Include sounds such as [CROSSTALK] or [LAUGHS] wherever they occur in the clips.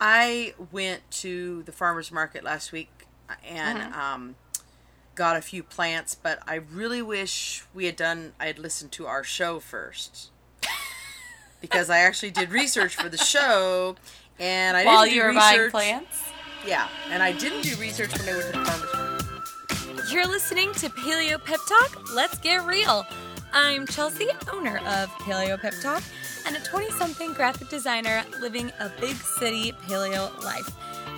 I went to the farmers market last week and Mm-hmm. um, got a few plants, but I really wish we had done. I had listened to our show first [LAUGHS] because I actually did research for the show, and I While didn't do you were buying plants. Yeah, and I didn't do research when I went to the farmers market. You're listening to Paleo Pep Talk. Let's get real. I'm Chelsea, owner of Paleo Pep Talk, and a 20 something graphic designer living a big city paleo life.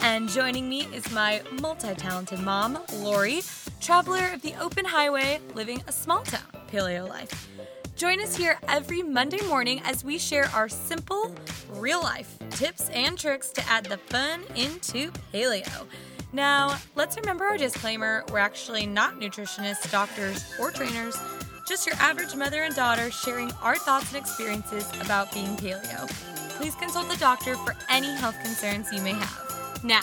And joining me is my multi talented mom, Lori, traveler of the open highway, living a small town paleo life. Join us here every Monday morning as we share our simple, real life tips and tricks to add the fun into paleo. Now, let's remember our disclaimer we're actually not nutritionists, doctors, or trainers, just your average mother and daughter sharing our thoughts and experiences about being paleo. Please consult the doctor for any health concerns you may have. Now,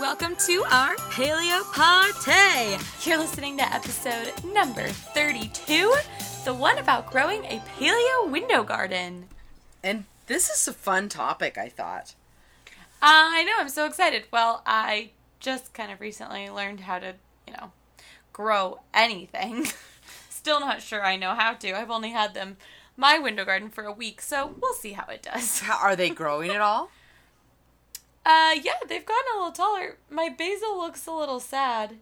welcome to our paleo party. You're listening to episode number 32, the one about growing a paleo window garden. And this is a fun topic, I thought. I know, I'm so excited. Well, I just kind of recently learned how to, you know, grow anything. [LAUGHS] Still not sure I know how to. I've only had them my window garden for a week, so we'll see how it does. Are they growing at all? [LAUGHS] Uh yeah, they've gotten a little taller. My basil looks a little sad.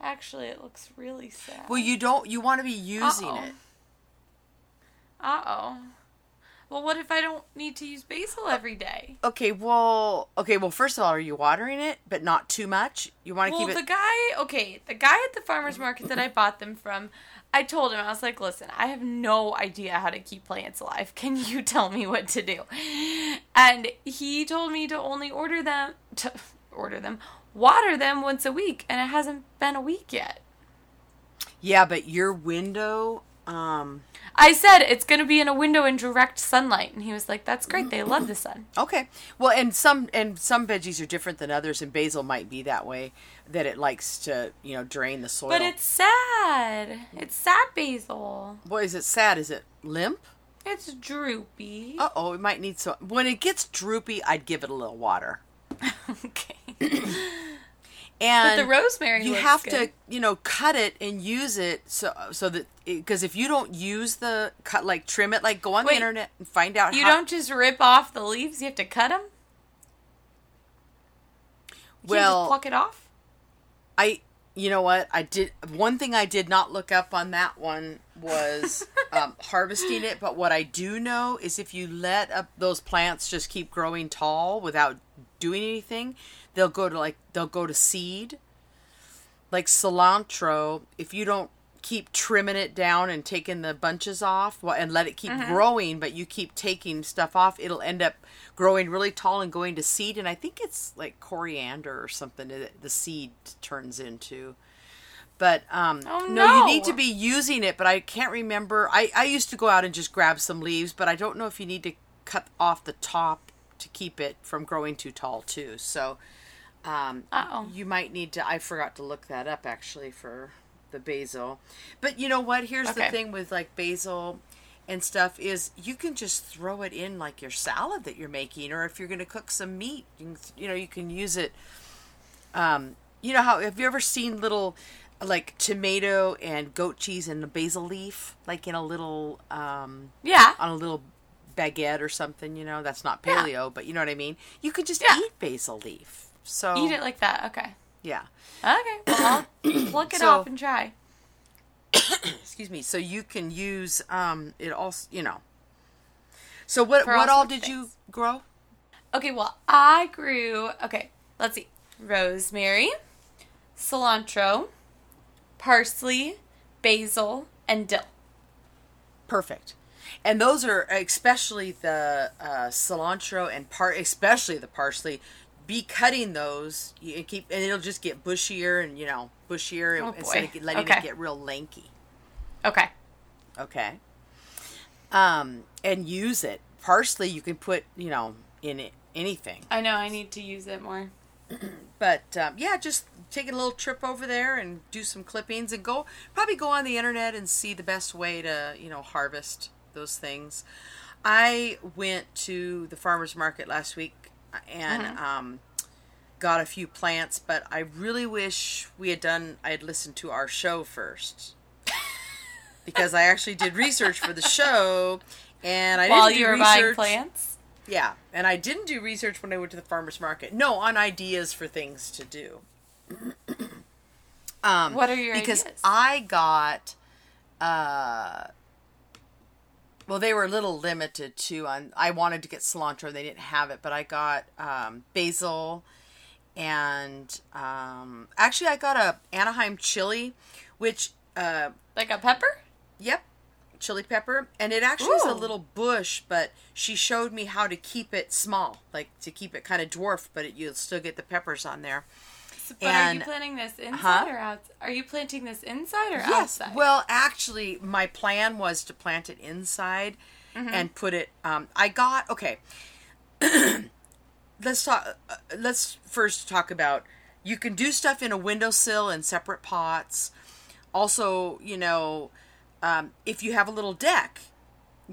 Actually, it looks really sad. Well, you don't. You want to be using Uh-oh. it. Uh-oh. Well, what if I don't need to use basil every day? Okay, well, okay, well, first of all, are you watering it, but not too much? You want to keep it. Well, the guy, okay, the guy at the farmer's market that I bought them from, I told him, I was like, listen, I have no idea how to keep plants alive. Can you [LAUGHS] tell me what to do? And he told me to only order them, to [LAUGHS] order them, water them once a week, and it hasn't been a week yet. yeah, but your window. Um. I said it's going to be in a window in direct sunlight, and he was like, that's great. They love the sun. Okay. Well, and some and some veggies are different than others, and basil might be that way that it likes to you know drain the soil. But it's sad. It's sad basil. what is it? Sad? Is it limp? It's droopy. Uh oh, it might need some. When it gets droopy, I'd give it a little water. [LAUGHS] okay. [CLEARS THROAT] And the rosemary you have good. to you know cut it and use it so so that because if you don't use the cut like trim it like go on Wait, the internet and find out You how, don't just rip off the leaves; you have to cut them. well just pluck it off. I you know what I did one thing I did not look up on that one was [LAUGHS] um, harvesting it but what I do know is if you let up those plants just keep growing tall without doing anything they'll go to like they'll go to seed. Like cilantro if you don't keep trimming it down and taking the bunches off and let it keep growing but you keep taking stuff off it'll end up growing really tall and going to seed and i think it's like coriander or something that the seed turns into. But um Oh, no you need to be using it but i can't remember. I i used to go out and just grab some leaves but i don't know if you need to cut off the top to keep it from growing too tall too so um, you might need to. I forgot to look that up actually for the basil. But you know what? Here's the thing with like basil and stuff is you can just throw it in like your salad that you're making, or if you're going to cook some meat, you, can, you know you can use it. Um, you know how have you ever seen little like tomato and goat cheese and a basil leaf like in a little um Yeah. on a little baguette or something? You know that's not Yeah. paleo, but you know what I mean. You could just Yeah. eat basil leaf. So Eat it like that. Okay. yeah. Okay. Well, I'll [COUGHS] pluck it So- off and try. [COUGHS] excuse me so you can use um it also you know so what For all what all of did you grow Okay. Well, I grew. Okay. Let's see. Rosemary, cilantro, parsley, basil, and dill. perfect and those are especially the uh, cilantro and part, especially the parsley be cutting those and keep and it'll just get bushier and you know bushier Oh, instead of letting Okay. it get real lanky Okay. okay um and use it parsley you can put you know in it anything I know. I need to use it more. [CLEARS THROAT] but um, yeah, just take a little trip over there and do some clippings and go probably go on the internet and see the best way to you know harvest those things. I went to the farmers market last week and Mm-hmm. um, got a few plants. But I really wish we had done. I had listened to our show first [LAUGHS] because I actually did research for the show, and I While didn't do you were buying research- plants? Yeah, and I didn't do research when I went to the farmers market. No, on ideas for things to do. [CLEARS THROAT] um, What are your because ideas? I got, uh, well, they were a little limited too. On I wanted to get cilantro, they didn't have it, but I got um, basil, and um, actually I got a Anaheim chili, which uh, Like a pepper? Yep, chili pepper, and it actually is a little bush, but she showed me how to keep it small, like to keep it kind of dwarf, but it, you'll still get the peppers on there. So- But are you planting this inside Huh? or outside? Are you planting this inside or Yes. outside? Well, actually, my plan was to plant it inside and put it. Um, I got okay. [CLEARS THROAT] let's talk. Uh, let's first talk about. You can do stuff in a windowsill in separate pots. Also, you know, um, if you have a little deck,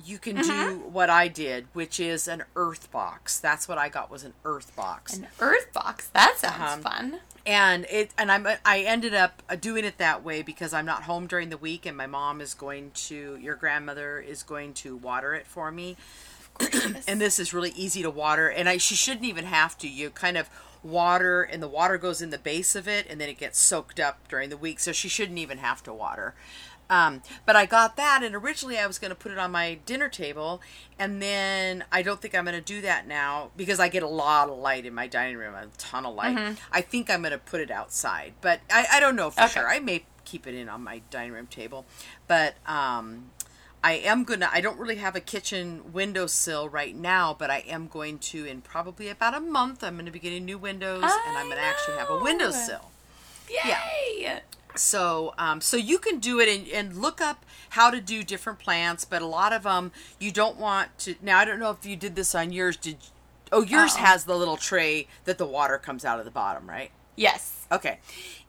you can do what I did, which is an earth box. That's what I got was an earth box An earth box. That sounds Uh-huh. fun. and it and I'm I ended up uh, doing it that way because I'm not home during the week and my mom is going to your grandmother is going to water it for me and this is really easy to water and I she shouldn't even have to you kind of water and the water goes in the base of it and then it gets soaked up during the week so she shouldn't even have to water um, but I got that, and originally I was going to put it on my dinner table, and then I don't think I'm going to do that now because I get a lot of light in my dining room, a ton of light. I think I'm going to put it outside, but I, I don't know for Okay. sure. I may keep it in on my dining room table, but um, I am gonna. I don't really have a kitchen windowsill right now, but I am going to in probably about a month. I'm going to be getting new windows, and I'm going to actually have a windowsill. Yay! So, um, so you can do it and, and look up how to do different plants, but a lot of them you don't want to. Now, I don't know if you did this on yours. Did oh yours Uh-oh. has the little tray that the water comes out of the bottom, right? Yes. Okay.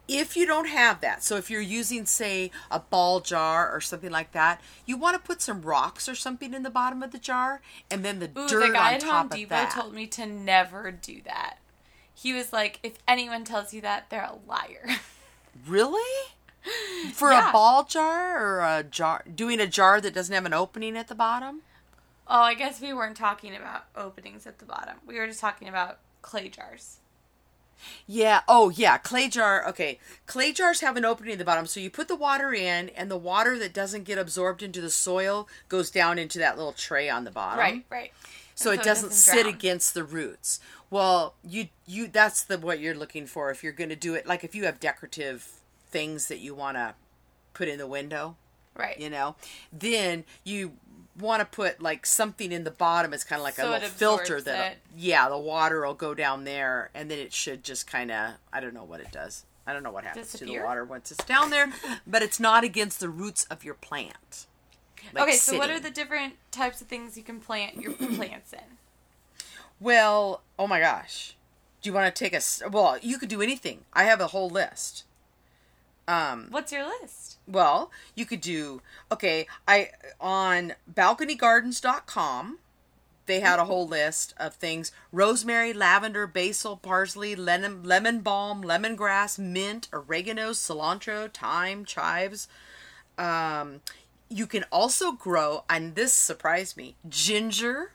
If you don't have that, so if you're using, say, a ball jar or something like that, you want to put some rocks or something in the bottom of the jar, and then the Ooh, dirt the guy on at top Home Depot that. told me to never do that. He was like, if anyone tells you that, they're a liar. [LAUGHS] Really? [GASPS] For Yeah. a ball jar or a jar, doing a jar that doesn't have an opening at the bottom? oh, I guess we weren't talking about openings at the bottom. We were just talking about clay jars. Yeah. Oh, yeah. Clay jar. Okay. Clay jars have an opening at the bottom, so you put the water in, and the water that doesn't get absorbed into the soil goes down into that little tray on the bottom. Right, right. So And it doesn't, sit against the roots. Well, you you that's the what you're looking for if you're going to do it. Like if you have decorative things that you want to put in the window, Right. you know, then you want to put like something in the bottom. It's kind of like So a little filter that yeah, the water will go down there, and then it should just kind of I don't know what it does. I don't know what happens to the water once it's down there, but it's not against the roots of your plant. Like okay, so what are the different types of things you can plant your [CLEARS THROAT] plants in? Well, oh my gosh. Do you want to take a s- well, you could do anything. I have a whole list. Um, What's your list? well, you could do okay, I on balconygardens.com they had a whole list of things rosemary, lavender, basil, parsley, lemon, lemon balm, lemongrass, mint, oregano, cilantro, thyme, chives. Um, you can also grow, and this surprised me, ginger.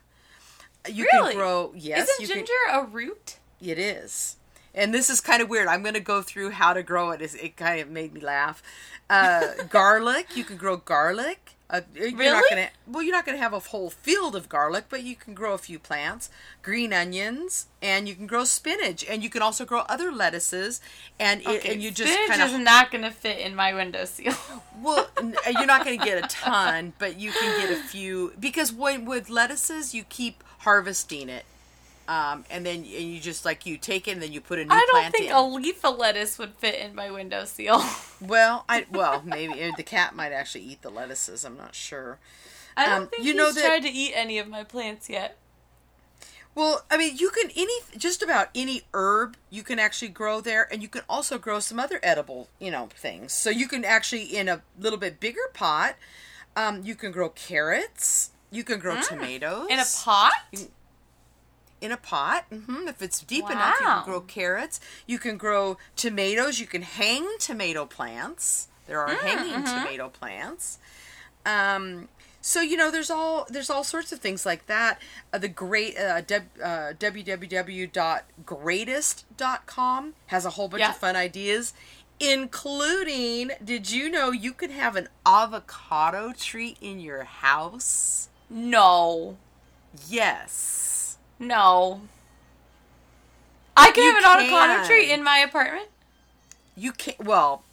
You Really? can grow, yes. Isn't you can- ginger a root? it is. And this is kind of weird. I'm going to go through how to grow it. It kind of made me laugh. Uh, [LAUGHS] garlic. You can grow garlic. Uh, you're not Really? gonna, well, you're not going to have a whole field of garlic, but you can grow a few plants. Green onions, and you can grow spinach, and you can also grow other lettuces. And it, and you just spinach kind is not going to fit in my windowsill. [LAUGHS] well, n- you're not going to get a ton, but you can get a few because when with lettuces, you keep harvesting it, um, and then and you just like you take it and then you put a new I don't think in. a leaf of lettuce would fit in my windowsill. [LAUGHS] Well, I well maybe uh, the cat might actually eat the lettuces. I'm not sure. I don't Um, think you he's know that- tried to eat any of my plants yet. Well, I mean, you can any just about any herb you can actually grow there, and you can also grow some other edible, you know, things. So you can actually in a little bit bigger pot, um, you can grow carrots. You can grow tomatoes Mm. In a pot? In a pot. hmm If it's deep enough, you can grow carrots. You can grow tomatoes. You can hang tomato plants. There are hanging tomato plants. Um, so you know, there's all there's all sorts of things like that. Uh, the great uh, uh, www.greatest.com has a whole bunch Yeah. of fun ideas, including. Did you know you could have an avocado tree in your house? No. Yes. No. I can You have an avocado can. tree in my apartment. You can't. Well,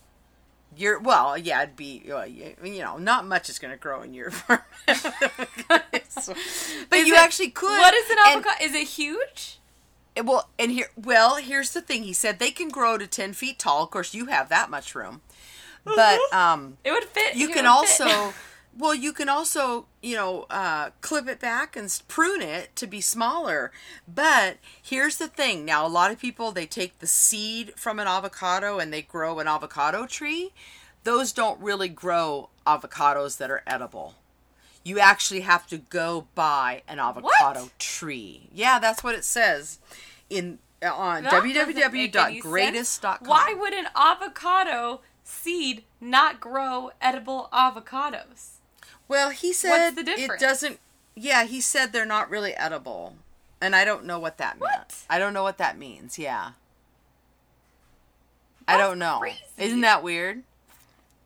you're well. Yeah, it'd be. Well, you, you know, not much is going to grow in your [LAUGHS] apartment. So- but Is you it- actually could. What is an and- avocado? Is it huge? Well, and here, well, here's the thing. He said they can grow to ten feet tall. Of course, you have that much room, but [LAUGHS] um, It would fit. you it can fit. also, [LAUGHS] well, you can also, you know, uh, clip it back and prune it to be smaller. But here's the thing. Now, a lot of people they take the seed from an avocado and they grow an avocado tree. Those don't really grow avocados that are edible. You actually have to go buy an avocado tree. Yeah, that's what it says in uh, on That doesn't make any www.greatest.com. Why would an avocado seed not grow edible avocados? Well, he said it doesn't. Yeah, he said they're not really edible, and I don't know what that meant. What? I don't know what that means. Yeah, I don't know. crazy. Isn't that weird?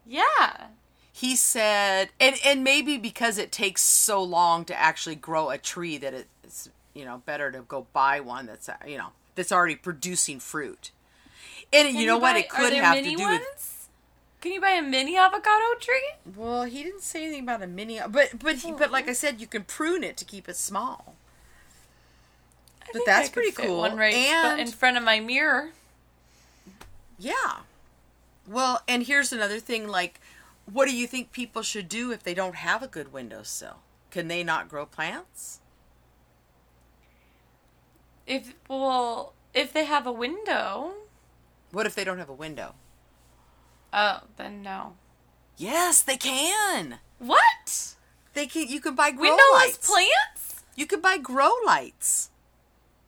Yeah. He said, and and maybe because it takes so long to actually grow a tree that it's you know better to go buy one that's you know that's already producing fruit. And Can you know what? buy- It could have to do ones? with Can you buy a mini avocado tree? Well, he didn't say anything about a mini, but but he, but like I said, you can prune it to keep it small. I But that's pretty cool. One right And- in front of my mirror. Yeah. Well, and here's another thing. Like, what do you think people should do if they don't have a good windowsill? Can they not grow plants? If well, if they have a window, What if they don't have a window? Oh, then no. Yes, they can. What? They can. You can buy grow Windowless lights. plants? You can buy grow lights.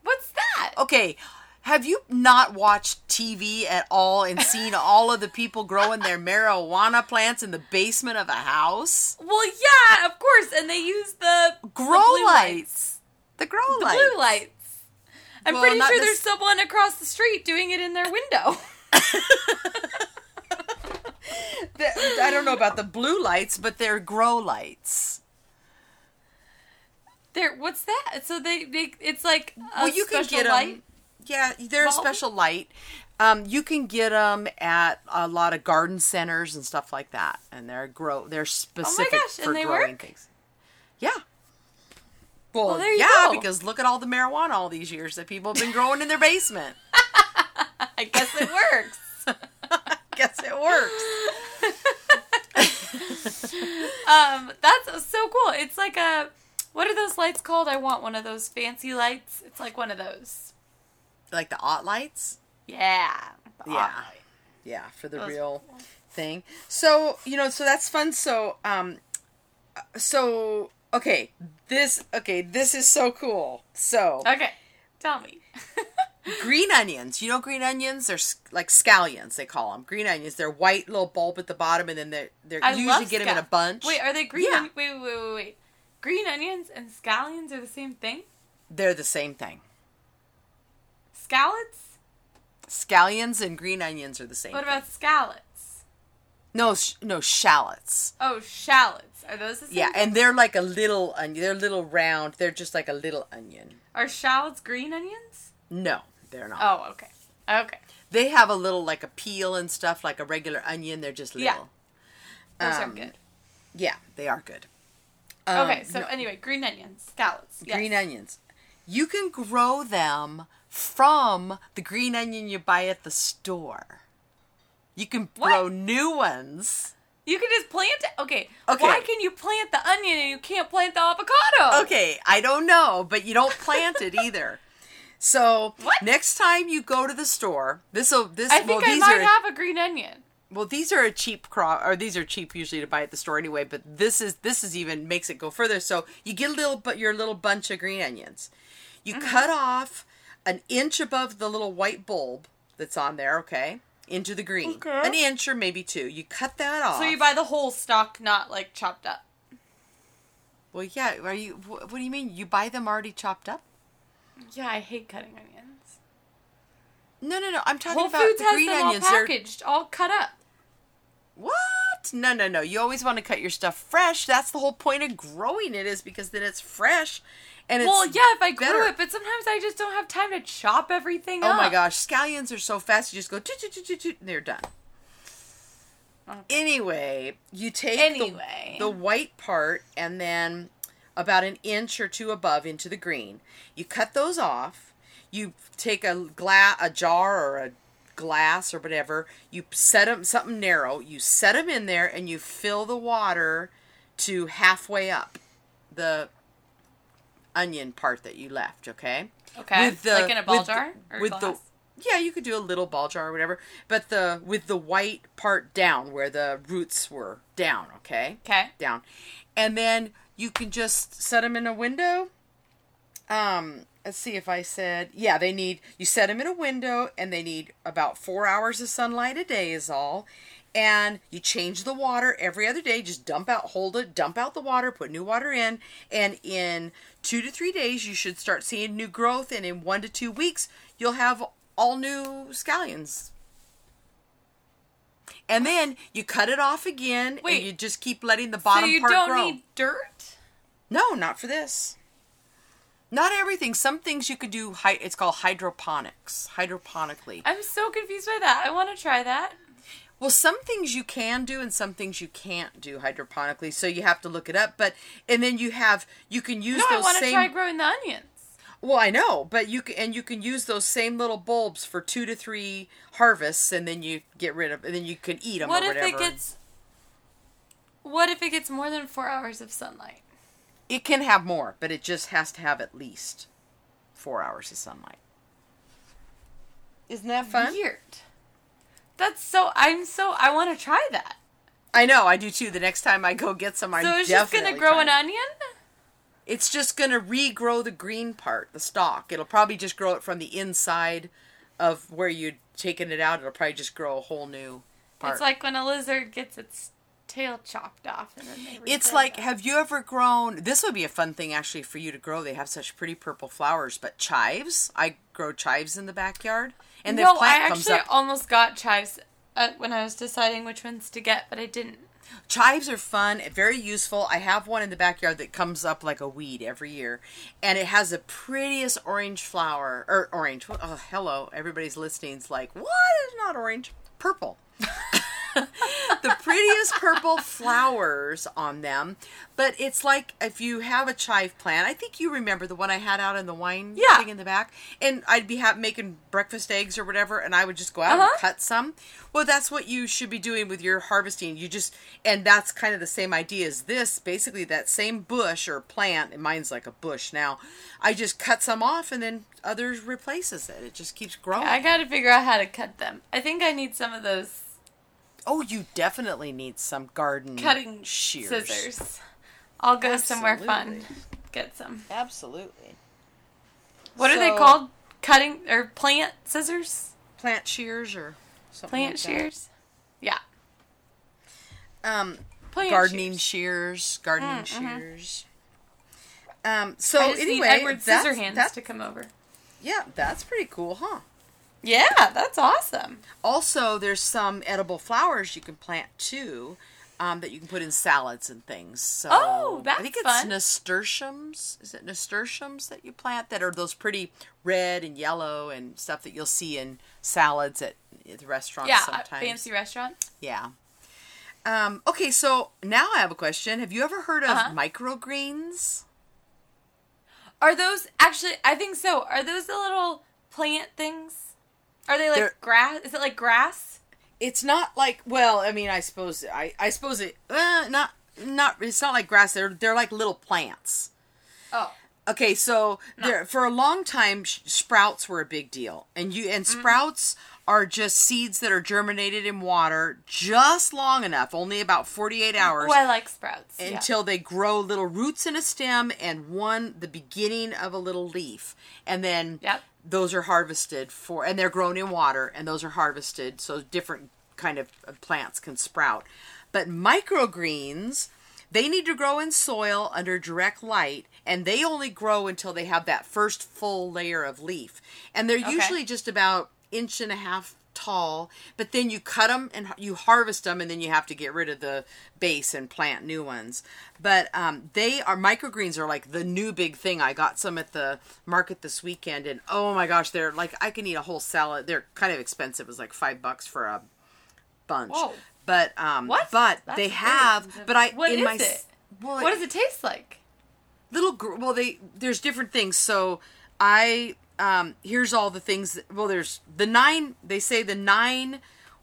What's that? Okay. Have you not watched TV at all and [LAUGHS] seen all of the people growing their marijuana plants in the basement of a house? Well, yeah, of course, and they use the Grow the blue lights. The grow lights. The lights. blue lights. I'm Well, pretty sure this- there's someone across the street doing it in their window. [LAUGHS] [LAUGHS] The- I don't know about the blue lights, but they're grow lights. There, what's that? So they, they it's like a well, you can get them. light. Yeah, they're a special light. Um, you can get them at a lot of garden centers and stuff like that, and they're grow. They're specific Oh gosh, for growing work? things. Yeah. Well, Well, there you yeah, go. because look at all the marijuana all these years that people have been growing in their basement. [LAUGHS] I guess it works. [LAUGHS] I Guess it works. Um, that's so cool. It's like a what are those lights called? I want one of those fancy lights. It's like one of those. Like the ot lights. Yeah. the Yeah. light. Yeah, for the Those real cool. thing. So, you know, so that's fun. So, um so okay, this okay, this is so cool. So, Okay, tell me. [LAUGHS] green onions. You know green onions? They're like scallions, they call them. Green onions. They're white little bulb at the bottom and then they're they're I you usually get them in a bunch. Wait, are they green? Yeah. Onion- wait, wait, wait, wait. Green onions and scallions are the same thing. They're the same thing. Scallots. Scallions and green onions are the same. What thing. about scallots? No, sh- no shallots. Oh, shallots. Are those the same? Yeah, thing? and they're like a little onion. They're little round. They're just like a little onion. are shallots green onions? No, they're not. Oh, okay. Okay. They have a little like a peel and stuff like a regular onion. They're just little. Yeah. Those are Um, good. Yeah, they are good. Um, Okay, so no, anyway, green onions, scallots. Yes. green onions. You can grow them from the green onion you buy at the store. You can What? grow new ones. You can just plant it. Okay. Okay. Why can you plant the onion and you can't plant the avocado? Okay, I don't know, but you don't plant it either. So What? next time you go to the store, this will this I well think I these might are have a green onion. well these are a cheap crop or these are cheap usually to buy at the store anyway. But this is this is even makes it go further. So you get a little but your little bunch of green onions. You Mm-hmm. cut off an inch above the little white bulb that's on there, okay? Into the green. Okay. An inch or maybe two. You cut that off. So you buy the whole stalk, not like chopped up. Well, yeah. Are you? What do you mean? You buy them already chopped up? Yeah, I hate cutting onions. No, no, no. I'm talking Whole about Foods the has green them all onions. They're packaged, all cut up. what? No, no, no. You always want to cut your stuff fresh. That's the whole point of growing it is because then it's fresh, and it's Well, yeah, if I grew better. it, but sometimes I just don't have time to chop everything Oh up. my gosh, scallions are so fast. You just go toot, toot, toot, toot, toot, and they're done. Okay. Anyway, you take the- the, white part and then about an inch or two above into the green. You cut those off. You take a glass, a jar or a glass or whatever. You set them something narrow. You set them in there and you fill the water to halfway up the onion part that you left. Okay. Okay, like in a ball with the- jar or with glass? the yeah, you could do a little ball jar or whatever, but the with the white part down where the roots were down, okay? Okay. Down. And then you can just set them in a window. Um, let's see if I said, yeah, they need you set them in a window and they need about 4 hours of sunlight a day is all. And you change the water every other day. Just dump out, hold it, dump out the water, put new water in, and in two to three days you should start seeing new growth. And in one to two weeks you'll have all new scallions. And then you cut it off again, Wait. and you just keep letting the bottom So you part don't grow. need dirt? No, not for this. Not everything. Some things you could do. It's called hydroponics. Hydroponically. I'm so confused by that. I want to try that. Well, some things you can do and some things you can't do hydroponically. So you have to look it up. But and then you have you can use No, I those want to same. try growing the onions. Well, I know, but you can and you can use those same little bulbs for two to three harvests, and then you get rid of, and then you can eat them What or if whatever. it gets? What if it gets more than four hours of sunlight? It can have more, but it just has to have at least four hours of sunlight. Isn't that fun? Weird. That's so. I'm so. I want to try that. I know, I do too. The next time I go get some, I So it's just gonna grow an onion. It's just gonna regrow the green part, the stalk. It'll probably just grow it from the inside of where you'd taken it out. It'll probably just grow a whole new part. It's like when a lizard gets its tail chopped off and then they. It's like, that. have you ever grown? This would be a fun thing actually for you to grow. They have such pretty purple flowers, but chives. I grow chives in the backyard, and the no, plant I comes actually up. almost got chives uh, when I was deciding which ones to get, but I didn't. Chives are fun, very useful. I have one in the backyard that comes up like a weed every year, and it has the prettiest orange flower or orange. Oh, hello, everybody's listening's like, what is not orange? Purple. [LAUGHS] the prettiest purple flowers on them, but it's like if you have a chive plant. I think you remember the one I had out in the wine Yeah. thing in the back, and I'd be ha- making breakfast eggs or whatever, and I would just go out Uh-huh. and cut some. Well, that's what you should be doing with your harvesting. You just, and that's kind of the same idea as this. Basically, that same bush or plant, and mine's like a bush now. I just cut some off, and then others replaces it. It just keeps growing. I got to figure out how to cut them. I think I need some of those oh, you definitely need some garden cutting shears. scissors. I'll go somewhere fun. Get some. Absolutely. What are they called? Cutting or plant scissors? Plant shears or something. Plant like that. shears? Yeah. Um, Plant gardening shears. shears, gardening Mm, mhm. shears. Um. So anyway, need Edward that's- Scissorhands that's- to come over. yeah, that's pretty cool, huh? Yeah, that's awesome. Also, there's some edible flowers you can plant too, um, that you can put in salads and things. So Oh, I think it's fun. nasturtiums. Is it nasturtiums that you plant that are those pretty red and yellow and stuff that you'll see in salads at, at the restaurants Yeah, sometimes. fancy restaurant. Yeah. Um, okay, so now I have a question. Have you ever heard of Uh-huh. microgreens? Are those actually? I think so. Are those the little plant things? Are they like They're- grass? Is it like grass? It's not like well, I mean, I suppose I, I suppose it uh, not not it's not like grass. They're they're like little plants. Oh, Okay, so there for a long time sprouts were a big deal. And you and Mm-hmm. sprouts are just seeds that are germinated in water just long enough, only about 48 hours. Oh, I like sprouts. yeah. until they grow little roots in a stem and one the beginning of a little leaf and then Yep. Those are harvested for and they're grown in water and those are harvested so different kind of plants can sprout but microgreens they need to grow in soil under direct light and they only grow until they have that first full layer of leaf and they're Okay. usually just about inch and a half tall but then you cut them and you harvest them and then you have to get rid of the base and plant new ones but um, they are microgreens are like the new big thing i got some at the market this weekend and oh my gosh they're like i can eat a whole salad they're kind of expensive it's like five bucks for a bunch Whoa. but um What? but That's they have expensive. but i What in is my it? well, What does it taste like? little well they there's different things so i um here's all the things that, well there's the nine they say the nine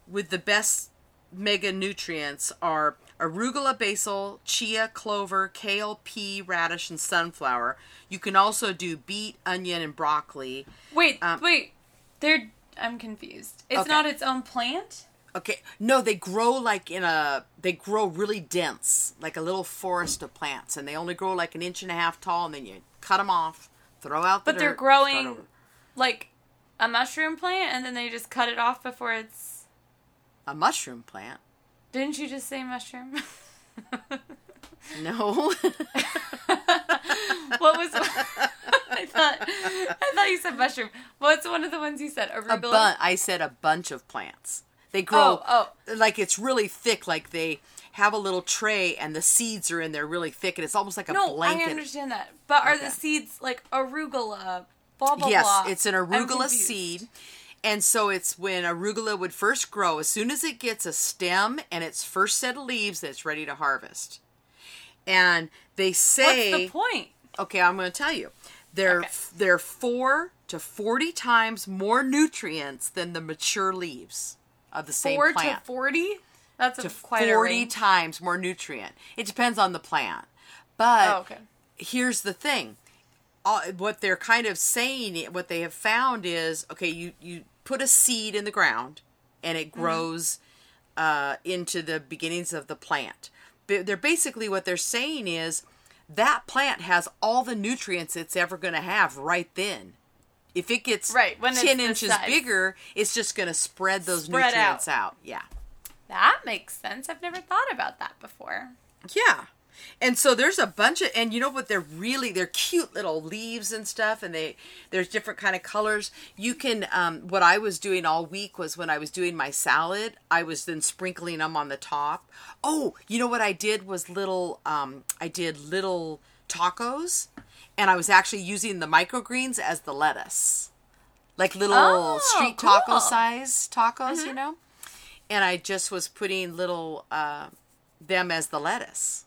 with the best mega nutrients are arugula basil chia clover kale pea radish and sunflower you can also do beet onion and broccoli Wait, Um, wait. They're. I'm confused. It's Okay. not its own plant. okay no they grow like in a they grow really dense like a little forest of plants and they only grow like an inch and a half tall and then you cut them off throw out the But they're dirt, growing like a mushroom plant, and then they just cut it off before it's. a mushroom plant Didn't you just say mushroom? No. [LAUGHS] what was? [LAUGHS] I thought. I thought you said mushroom. What's one of the ones you said? a Arugula. bun- I said a bunch of plants. They oh, grow Oh, like it's really thick. Like they have a little tray and the seeds are in there really thick, and it's almost like a No, blanket. I understand that. But are Okay. the seeds like arugula? Blah blah yes, blah. it's an arugula seed. And so it's when arugula would first grow, as soon as it gets a stem and its first set of leaves, that it's ready to harvest. And they say. What's the point? Okay, I'm going to tell you. They're Okay. they're 4 to 40 times more nutrients than the mature leaves of the same Four plant. to forty. That's a to quite a 40 range. times more nutrient. It depends on the plant. But Oh, okay. here's the thing. Uh, what they're kind of saying, what they have found is, okay, you you put a seed in the ground and Mm-hmm. it grows uh, into the beginnings of the plant. But they're basically what they're saying is that plant has all the nutrients it's ever going to have right then. If it gets Right, when ten inches bigger, it's just going to spread those Spread nutrients out. out. Yeah. That makes sense. I've never thought about that before. Yeah. And so there's a bunch of and you know what they're really they're cute little leaves and stuff and they there's different kind of colors. You can um what I was doing all week was when I was doing my salad, I was then sprinkling them on the top. Oh, you know what I did was little um I did little tacos and I was actually using the microgreens as the lettuce. Like little Oh, street cool. taco size tacos, you know? And I just was putting little uh them as the lettuce.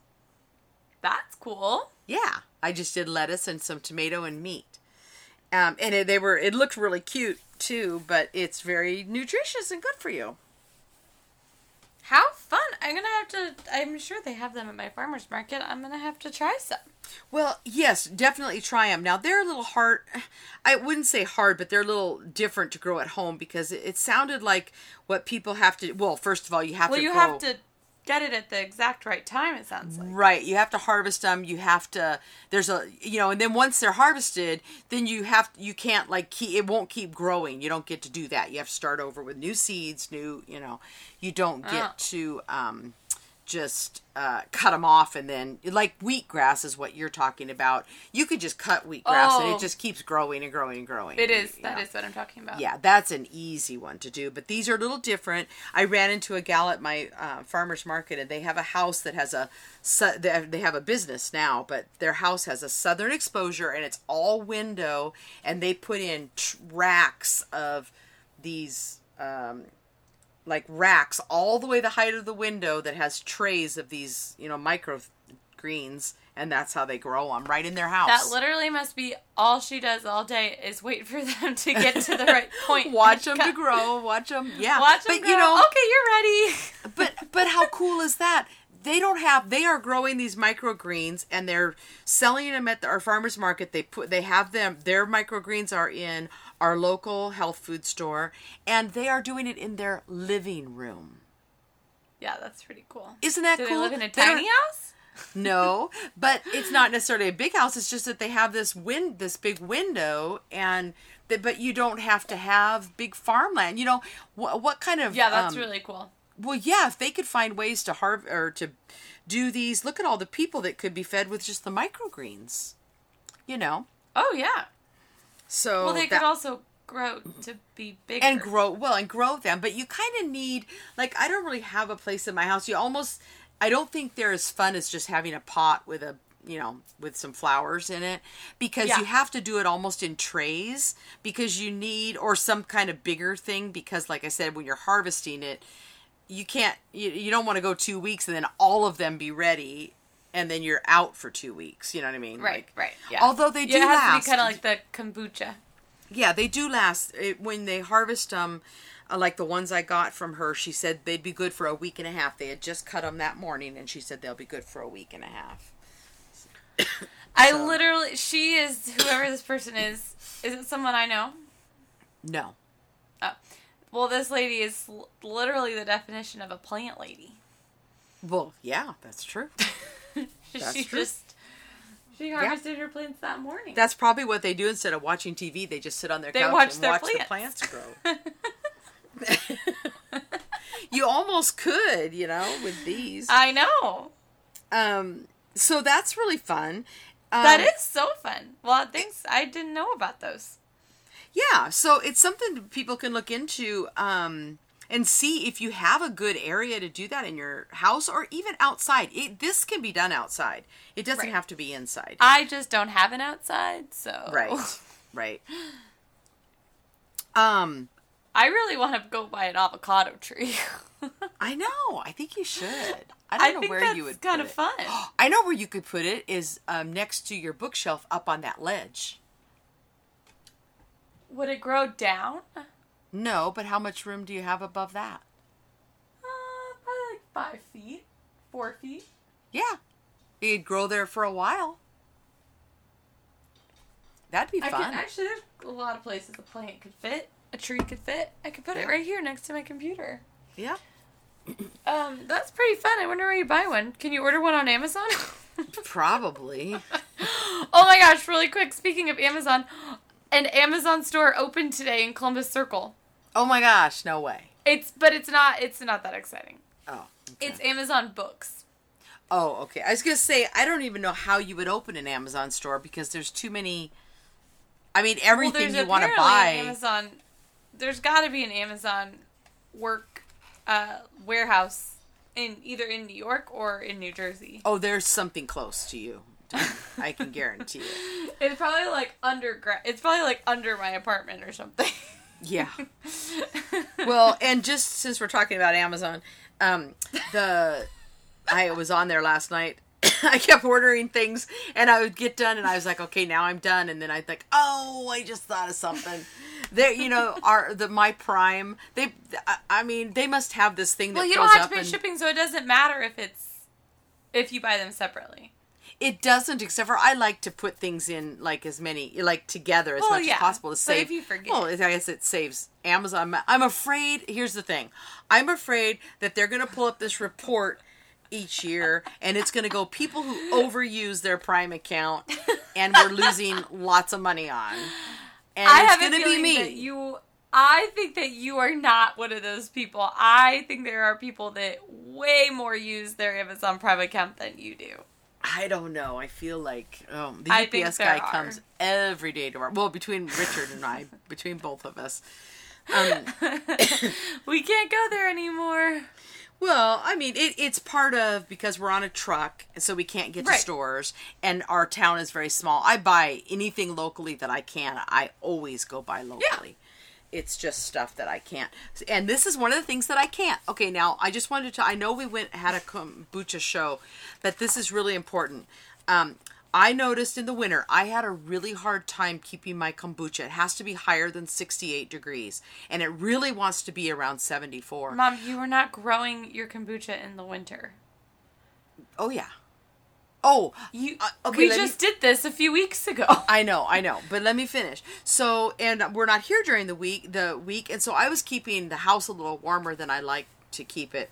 That's cool. Yeah, I just did lettuce and some tomato and meat. Um, and it, they were it looked really cute too, but it's very nutritious and good for you. I'm gonna have to. I'm sure they have them at my farmer's market. I'm gonna have to try some. Well, yes, definitely try them. Now they're a little hard. I wouldn't say hard, but they're a little different to grow at home because it, it sounded like what people have to. Well, first of all, you have Well, to. Well, you grow- have to get it at the exact right time. It sounds like. Right, you have to harvest them. You have to. There's a you know, and then once they're harvested, then you have you can't like keep it won't keep growing. You don't get to do that. You have to start over with new seeds, new you know. You don't get Ah. to um, just uh, cut them off and then like wheatgrass is what you're talking about. You could just cut wheatgrass and Oh. it just keeps growing and growing and growing. It is. you That know. is what I'm talking about. Yeah, that's an easy one to do. But these are a little different. I ran into a gal at my uh, farmer's market, and they have a house that has a su- they have- a business now, but their house has a southern exposure, and it's all window, and they put in tr- racks of these. Um, like racks all the way the height of the window that has trays of these, you know, micro greens, and that's how they grow them right in their house. That literally must be all she does all day is wait for them to get to the right [LAUGHS] point. watch them to grow. Watch them. Yeah. Watch them but grow. you know, okay, you're ready. but but how cool is that? They don't have they are growing these microgreens and they're selling them at the, our farmers market they put they have them their microgreens are in our local health food store and they are doing it in their living room Yeah, that's pretty cool. isn't that Do cool they live in a tiny house? no but it's not necessarily a big house it's just that they have this win this big window and that but you don't have to have big farmland you know what, what kind of Yeah, that's um, really cool. Well, yeah, if they could find ways to harv or to do these, look at all the people that could be fed with just the microgreens. You know. Oh yeah. So Well, they that- could also grow to be bigger. and grow well and grow them, but you kind of need like I don't really have a place in my house. You almost I don't think they're as fun as just having a pot with a you know with some flowers in it because Yeah. you have to do it almost in trays because you need or some kind of bigger thing because like I said when you're harvesting it you can't you, you don't want to go two weeks and then all of them be ready and then you're out for two weeks you know what i mean Right, Like, right. Yeah. although they do yeah, it has last to be kind of like the kombucha. yeah they do last it, when they harvest them uh, like the ones i got from her she said they'd be good for a week and a half they had just cut them that morning and she said they'll be good for a week and a half [COUGHS] I literally, she is whoever this person is. Is it someone I know? no Oh, well, this lady is l- literally the definition of a plant lady. well yeah that's true [LAUGHS] That's she true. just she harvested her plants that morning. that's probably what they do instead of watching tv they just sit on their They couch watch and their watch the plants. plants grow [LAUGHS] [LAUGHS] you almost could you know with these I know. um so that's really fun um, That is so fun. Well, thanks. I didn't know about those. Yeah so it's something people can look into um and see if you have a good area to do that in your house or even outside. It, this can be done outside. It doesn't Right. have to be inside. I just don't have an outside, so. Right. [LAUGHS] Right. Um I really want to go buy an avocado tree. [LAUGHS] i know. I think you should. I don't I know where you would kind put of it. fun. [GASPS] i know where you could put it is um, next to your bookshelf up on that ledge Would it grow down? Uh, no but how much room do you have above that probably like five feet, four feet. Yeah. It'd grow there for a while. That'd be I fun. could actually. There's a lot of places a plant could fit. A tree could fit. I could put Yeah. it right here next to my computer. yeah. [CLEARS THROAT] Um, that's pretty fun. I wonder where you buy one. Can you order one on Amazon? [LAUGHS] Probably. [LAUGHS] oh my gosh! Really quick. Speaking of Amazon, an Amazon store opened today in Columbus Circle. Oh my gosh, no way. It's but it's not. It's not that exciting. Oh. okay. It's Amazon Books. Oh, okay. I was gonna say I don't even know how you would open an Amazon store because there's too many. I mean, everything well, you want to buy. Amazon. There's got to be an Amazon work uh, warehouse in either in New York or in New Jersey. Oh, there's something close to you. I can guarantee it. [LAUGHS] It's probably like underground. It's probably like under my apartment or something. Yeah. [LAUGHS] well, and just since we're talking about Amazon, um, the I was on there last night. [COUGHS] I kept ordering things, and I would get done, and I was like, "Okay, now I'm done." And then I'd like, "Oh, I just thought of something." There, you know, [LAUGHS] are the my Prime? They, I, mean, they must have this thing that well, you don't have to pay and shipping, so it doesn't matter if it's if you buy them separately. It doesn't. Except for I like to put things in like as many like together as Well, much yeah, as possible to but save. if you forget- well, I guess it saves Amazon. I'm afraid. Here's the thing. I'm afraid that they're going to pull up this report each year, and it's going to go people who overuse their Prime account, and we're losing lots of money on. And I it's have a going to be me. that you. I think that you are not one of those people. I think there are people that way more use their Amazon Prime account than you do. I don't know. I feel like um, the UPS guy are. comes every day to our. Well, between Richard and I, [LAUGHS] between both of us. Um, [LAUGHS] We can't go there anymore. Well, I mean, it, it's part of because we're on a truck, so we can't get to stores, and our town is very small. I buy anything locally that I can. I always go buy locally. It's just stuff that I can't. And this is one of the things that I can't. Okay, now I just wanted to. I know we went had a kombucha show, but this is really important. Um, I noticed in the winter I had a really hard time keeping my kombucha. It has to be higher than 68 degrees, and it really wants to be around 74. Mom, you were not growing your kombucha in the winter. Oh yeah. Oh, You, uh, okay. we let me- just did this a few weeks ago. [LAUGHS] I know, I know, but let me finish. So, and we're not here during the week, the week, and so I was keeping the house a little warmer than I like to keep it.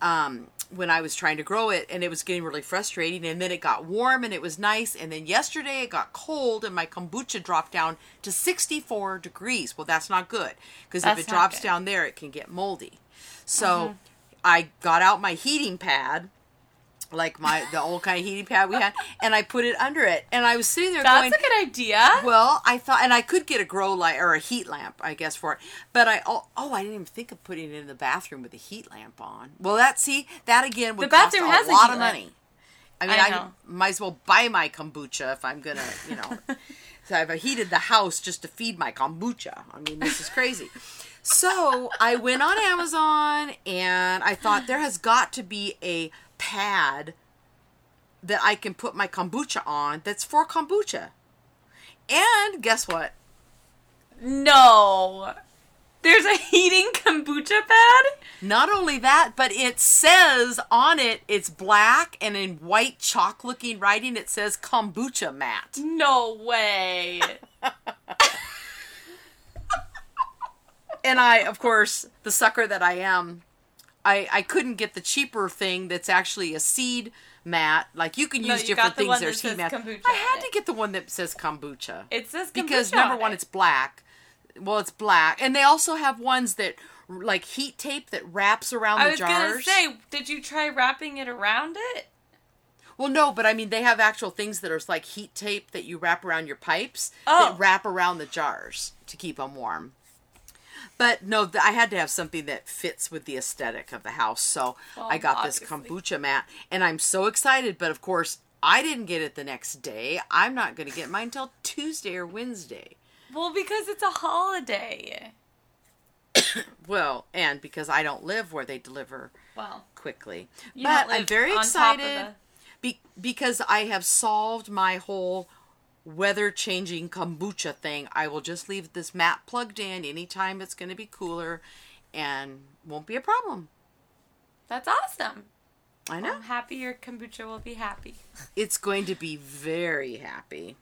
Um, when I was trying to grow it, and it was getting really frustrating, and then it got warm and it was nice, and then yesterday it got cold, and my kombucha dropped down to 64 degrees. Well, that's not good because if it drops good. down there, it can get moldy. So, I got out my heating pad like my the old kind of heating pad we had, and I put it under it. And I was sitting there That's going, a good idea. well, I thought, and I could get a grow light or a heat lamp, I guess, for it. But I, oh, oh, I didn't even think of putting it in the bathroom with a heat lamp on. Well, that see, that again would The bathroom cost a lot of lamp. money. I mean, I I, might as well buy my kombucha if I'm gonna, you know. [LAUGHS] so I've heated the house just to feed my kombucha. I mean, this is crazy. So I went on Amazon and I thought there has got to be a pad that I can put my kombucha on that's for kombucha. And guess what? no. There's a heating kombucha pad? Not only that, but it says on it, it's black and in white chalk looking writing, it says kombucha mat. No way. [LAUGHS] And I, of course, the sucker that I am, I, I couldn't get the cheaper thing that's actually a seed mat. Like you can No, use you different the things. There's that heat says mat. I had to get the one that says kombucha. It says kombucha because number on one, it. it's black. Well, it's black, and they also have ones that like heat tape that wraps around I the was jars. gonna say, did you try wrapping it around it? Well, no, but I mean they have actual things that are like heat tape that you wrap around your pipes Oh. that wrap around the jars to keep them warm. But no, th- I had to have something that fits with the aesthetic of the house, so Well, I got this kombucha mat, and I'm so excited. But of course, I didn't get it the next day. I'm not going to get mine until Tuesday or Wednesday. Well, because it's a holiday. [COUGHS] Well, and because I don't live where they deliver Well, quickly. But I'm very on top of excited be- because I have solved my whole weather changing kombucha thing. I will just leave this mat plugged in anytime it's going to be cooler and won't be a problem. that's awesome. I know. I'm happy your kombucha will be happy. [LAUGHS] It's going to be very happy.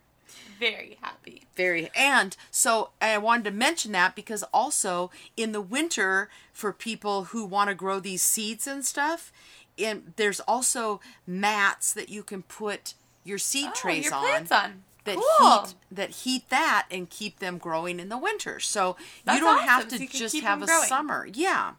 Very happy. Very and so I wanted to mention that because also in the winter for people who want to grow these seeds and stuff, and there's also mats that you can put your seed Oh, trays your on plants on. That cool. heat that heat that and keep them growing in the winter. So That's you don't have to so just have a growing. summer. Yeah.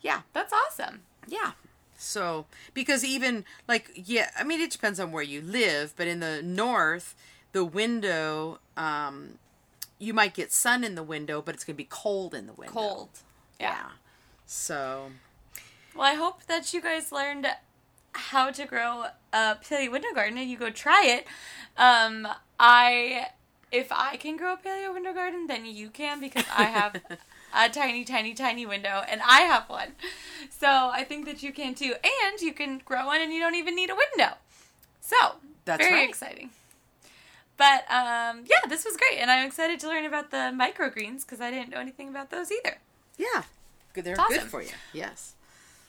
Yeah. That's awesome. Yeah. So, because even like, yeah, I mean, it depends on where you live, but in the north, the window, um, you might get sun in the window, but it's going to be cold in the window. Cold. Yeah. Yeah. So, Well, I hope that you guys learned how to grow a paleo window garden and you go try it. Um, I, if I can grow a paleo window garden, then you can because I have [LAUGHS] a tiny, tiny, tiny window and I have one. So I think that you can too. And you can grow one and you don't even need a window. So, That's very right. exciting. But um, yeah, this was great. And I'm excited to learn about the microgreens because I didn't know anything about those either. yeah. Good. They're It's good for you. Yes.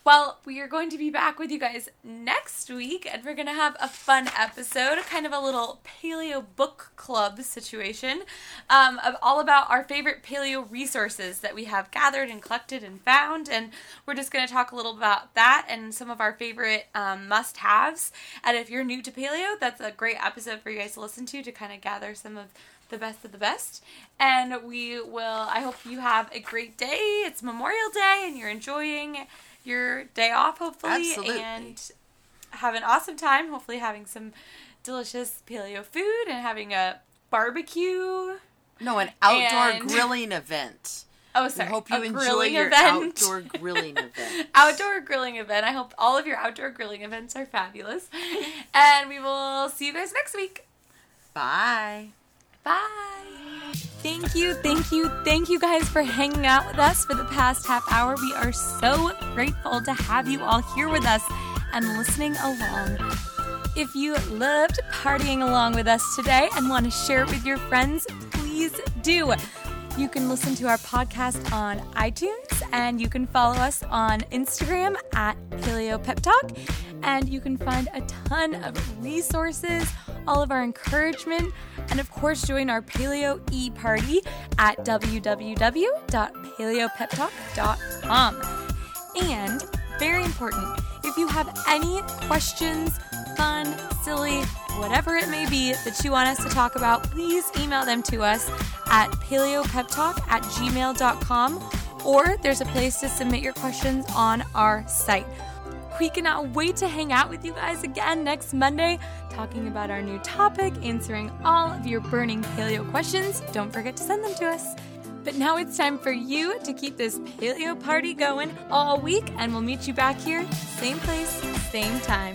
Well, we are going to be back with you guys next week, and we're going to have a fun episode, kind of a little paleo book club situation, um, of all about our favorite paleo resources that we have gathered and collected and found. And we're just going to talk a little about that and some of our favorite um, must haves. And if you're new to paleo, that's a great episode for you guys to listen to to kind of gather some of the best of the best. And we will, I hope you have a great day. It's Memorial Day and you're enjoying your day off, hopefully. Absolutely. And have an awesome time. Hopefully, having some delicious paleo food and having a barbecue. No, an outdoor And- grilling event. [LAUGHS] Oh, I sorry. hope you enjoy your event. outdoor [LAUGHS] grilling event. outdoor grilling event. I hope all of your outdoor grilling events are fabulous. And we will see you guys next week. Bye. Bye. Thank you, thank you, thank you guys for hanging out with us for the past half hour. We are so grateful to have you all here with us and listening along. If you loved partying along with us today and want to share it with your friends, please do. You can listen to our podcast on iTunes and you can follow us on Instagram at Paleo Pep Talk. and you can find a ton of resources, all of our encouragement, and of course, join our Paleo E party at www.paleopeptalk.com. And very important, if you have any questions, fun, silly, whatever it may be that you want us to talk about, please email them to us at paleopeptalk at gmail.com or there's a place to submit your questions on our site. We cannot wait to hang out with you guys again next Monday, talking about our new topic, answering all of your burning paleo questions. Don't forget to send them to us. But now it's time for you to keep this paleo party going all week, and we'll meet you back here, same place, same time.